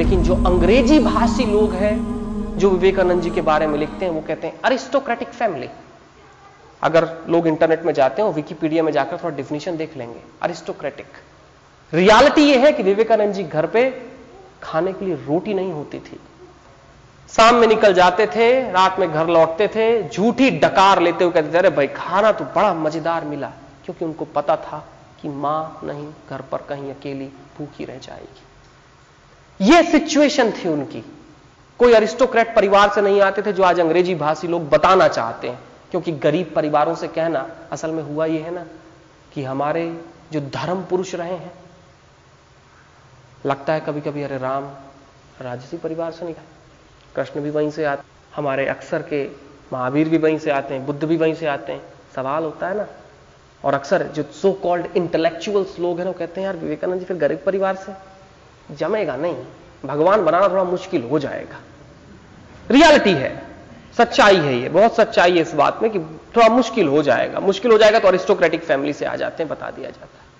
लेकिन जो अंग्रेज़ी भाषी लोग हैं, जो विवेकानंद जी के बारे में लिखते हैं, वो कहते हैं अरिस्टोक्रेटिक फैमिली अगर लोग इंटरनेट में जाते हैं विकीपीडिया में जाकर थोड़ा डिफिनेशन देख लेंगे अरिस्टोक्रेटिक रियलिटी ये है कि विवेकानंद जी घर पे खाने के लिए रोटी नहीं होती थी। शाम में निकल जाते थे, रात में घर लौटते थे, झूठी डकार लेते हुए कहते थे, अरे भाई, खाना तो बड़ा मज़ेदार मिला। क्योंकि उनको पता था कि माँ नहीं, घर पर कहीं अकेली भूखी रह जाएगी। यह सिचुएशन थी उनकी। कोई अरिस्टोक्रेट परिवार से नहीं आते थे जो आज अंग्रेज़ी भाषी लोग बताना चाहते हैं, क्योंकि गरीब परिवारों से कहना असल में हुआ यह है ना, कि हमारे जो धर्म पुरुष रहे हैं, लगता है कभी कभी अरे राम, राजसी परिवार से निकल कृष्ण भी वहीं से आते, हमारे अक्सर के महावीर भी वहीं से आते हैं, बुद्ध भी वहीं से आते हैं। सवाल होता है ना, और अक्सर जो सो कॉल्ड इंटेलेक्चुअल्स लोग हैं, वो कहते हैं, यार विवेकानंद जी फिर गरीब परिवार से जमेगा नहीं। भगवान बनाना थोड़ा मुश्किल हो जाएगा। रियलिटी है। सच्चाई है ये। बहुत सच्चाई है इस बात में कि थोड़ा मुश्किल हो जाएगा। मुश्किल हो जाएगा तो अरिस्टोक्रेटिक फैमिली से आ जाते हैं, बता दिया जाता है।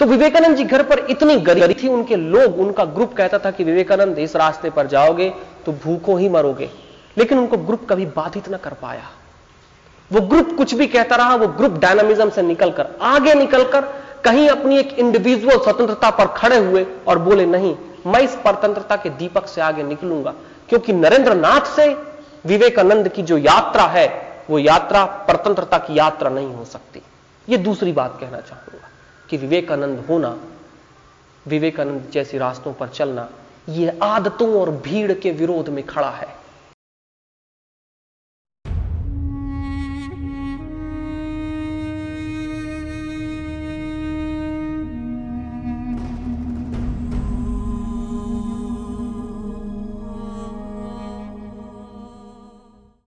तो विवेकानंद जी घर पर इतनी गरीबी थी, उनके लोग, उनका ग्रुप कहता था कि विवेकानंद, इस रास्ते पर जाओगे तो भूखों ही मरोगे। लेकिन उनको ग्रुप कभी बाधित ना कर पाया। वो ग्रुप कुछ भी कहता रहा, वो ग्रुप डायनामिज्म से निकलकर, आगे निकलकर कहीं अपनी एक इंडिविजुअल स्वतंत्रता पर खड़े हुए और बोले, नहीं, मैं इस परतंत्रता के दीपक से आगे निकलूँगा। क्योंकि नरेंद्र नाथ से विवेकानंद की जो यात्रा है, वो यात्रा परतंत्रता की यात्रा नहीं हो सकती। ये दूसरी बात कहना चाहूँगा कि विवेकानंद होना, विवेकानंद जैसे रास्तों पर चलना, ये आदतों और भीड़ के विरोध में खड़ा है।